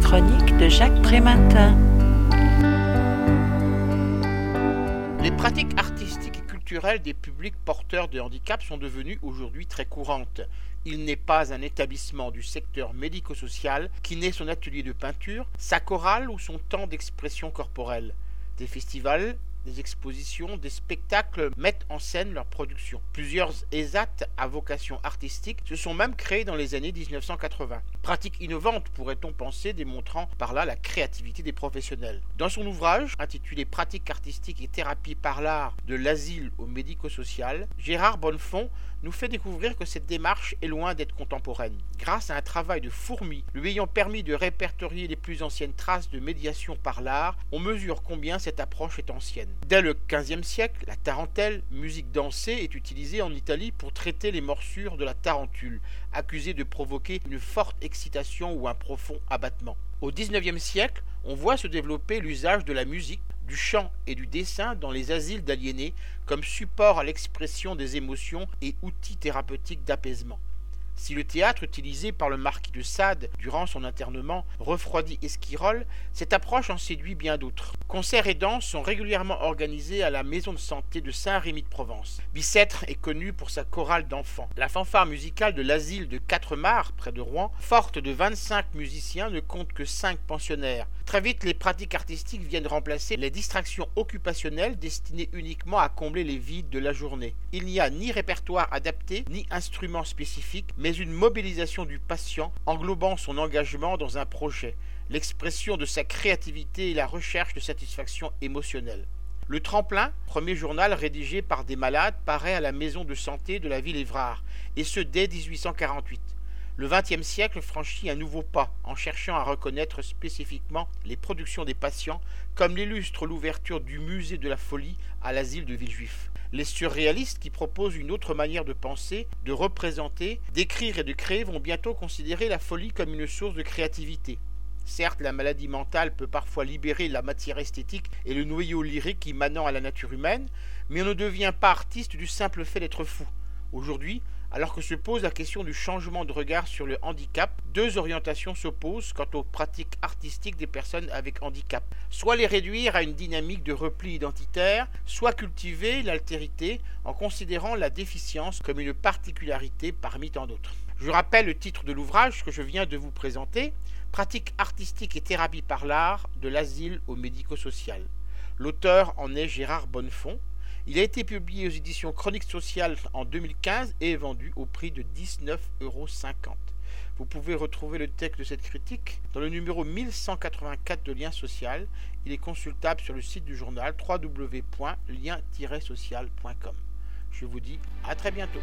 chronique de Jacques Prématin. Les pratiques artistiques et culturelles des publics porteurs de handicap sont devenues aujourd'hui très courantes. Il n'est pas un établissement du secteur médico-social qui n'ait son atelier de peinture, sa chorale ou son temps d'expression corporelle. Des festivals, des expositions, des spectacles mettent en scène leur production. Plusieurs ESAT à vocation artistique se sont même créés dans les années 1980. Pratique innovante pourrait-on penser, démontrant par là la créativité des professionnels. Dans son ouvrage, intitulé Pratiques artistiques et thérapie par l'art de l'asile au médico-social, Gérard Bonnefond nous fait découvrir que cette démarche est loin d'être contemporaine. Grâce à un travail de fourmi lui ayant permis de répertorier les plus anciennes traces de médiation par l'art, on mesure combien cette approche est ancienne. Dès le XVe siècle, la tarentelle, musique dansée, est utilisée en Italie pour traiter les morsures de la tarentule, accusée de provoquer une forte excitation ou un profond abattement. Au XIXe siècle, on voit se développer l'usage de la musique du chant et du dessin dans les asiles d'aliénés comme support à l'expression des émotions et outils thérapeutiques d'apaisement. Si le théâtre utilisé par le marquis de Sade durant son internement refroidit Esquirol, cette approche en séduit bien d'autres. Concerts et danses sont régulièrement organisés à la maison de santé de Saint-Rémy-de-Provence. Bicêtre est connu pour sa chorale d'enfants. La fanfare musicale de l'asile de Quatre-Mares, près de Rouen, forte de 25 musiciens, ne compte que 5 pensionnaires. Très vite, les pratiques artistiques viennent remplacer les distractions occupationnelles destinées uniquement à combler les vides de la journée. Il n'y a ni répertoire adapté, ni instrument spécifique, mais une mobilisation du patient englobant son engagement dans un projet, l'expression de sa créativité et la recherche de satisfaction émotionnelle. Le Tremplin, premier journal rédigé par des malades, paraît à la maison de santé de la ville Évrard, et ce dès 1848 le XXe siècle franchit un nouveau pas en cherchant à reconnaître spécifiquement les productions des patients, comme l'illustre l'ouverture du musée de la folie à l'asile de Villejuif. Les surréalistes qui proposent une autre manière de penser, de représenter, d'écrire et de créer vont bientôt considérer la folie comme une source de créativité. Certes, la maladie mentale peut parfois libérer la matière esthétique et le noyau lyrique immanent à la nature humaine, mais on ne devient pas artiste du simple fait d'être fou. Aujourd'hui, alors que se pose la question du changement de regard sur le handicap, deux orientations s'opposent quant aux pratiques artistiques des personnes avec handicap. Soit les réduire à une dynamique de repli identitaire, soit cultiver l'altérité en considérant la déficience comme une particularité parmi tant d'autres. Je rappelle le titre de l'ouvrage que je viens de vous présenter, Pratiques artistiques et thérapie par l'art, de l'asile au médico-social. L'auteur en est Gérard Bonnefond, il a été publié aux éditions Chroniques Sociales en 2015 et est vendu au prix de 19,50 euros. Vous pouvez retrouver le texte de cette critique dans le numéro 1184 de Lien Social. Il est consultable sur le site du journal www.lien-social.com. Je vous dis à très bientôt.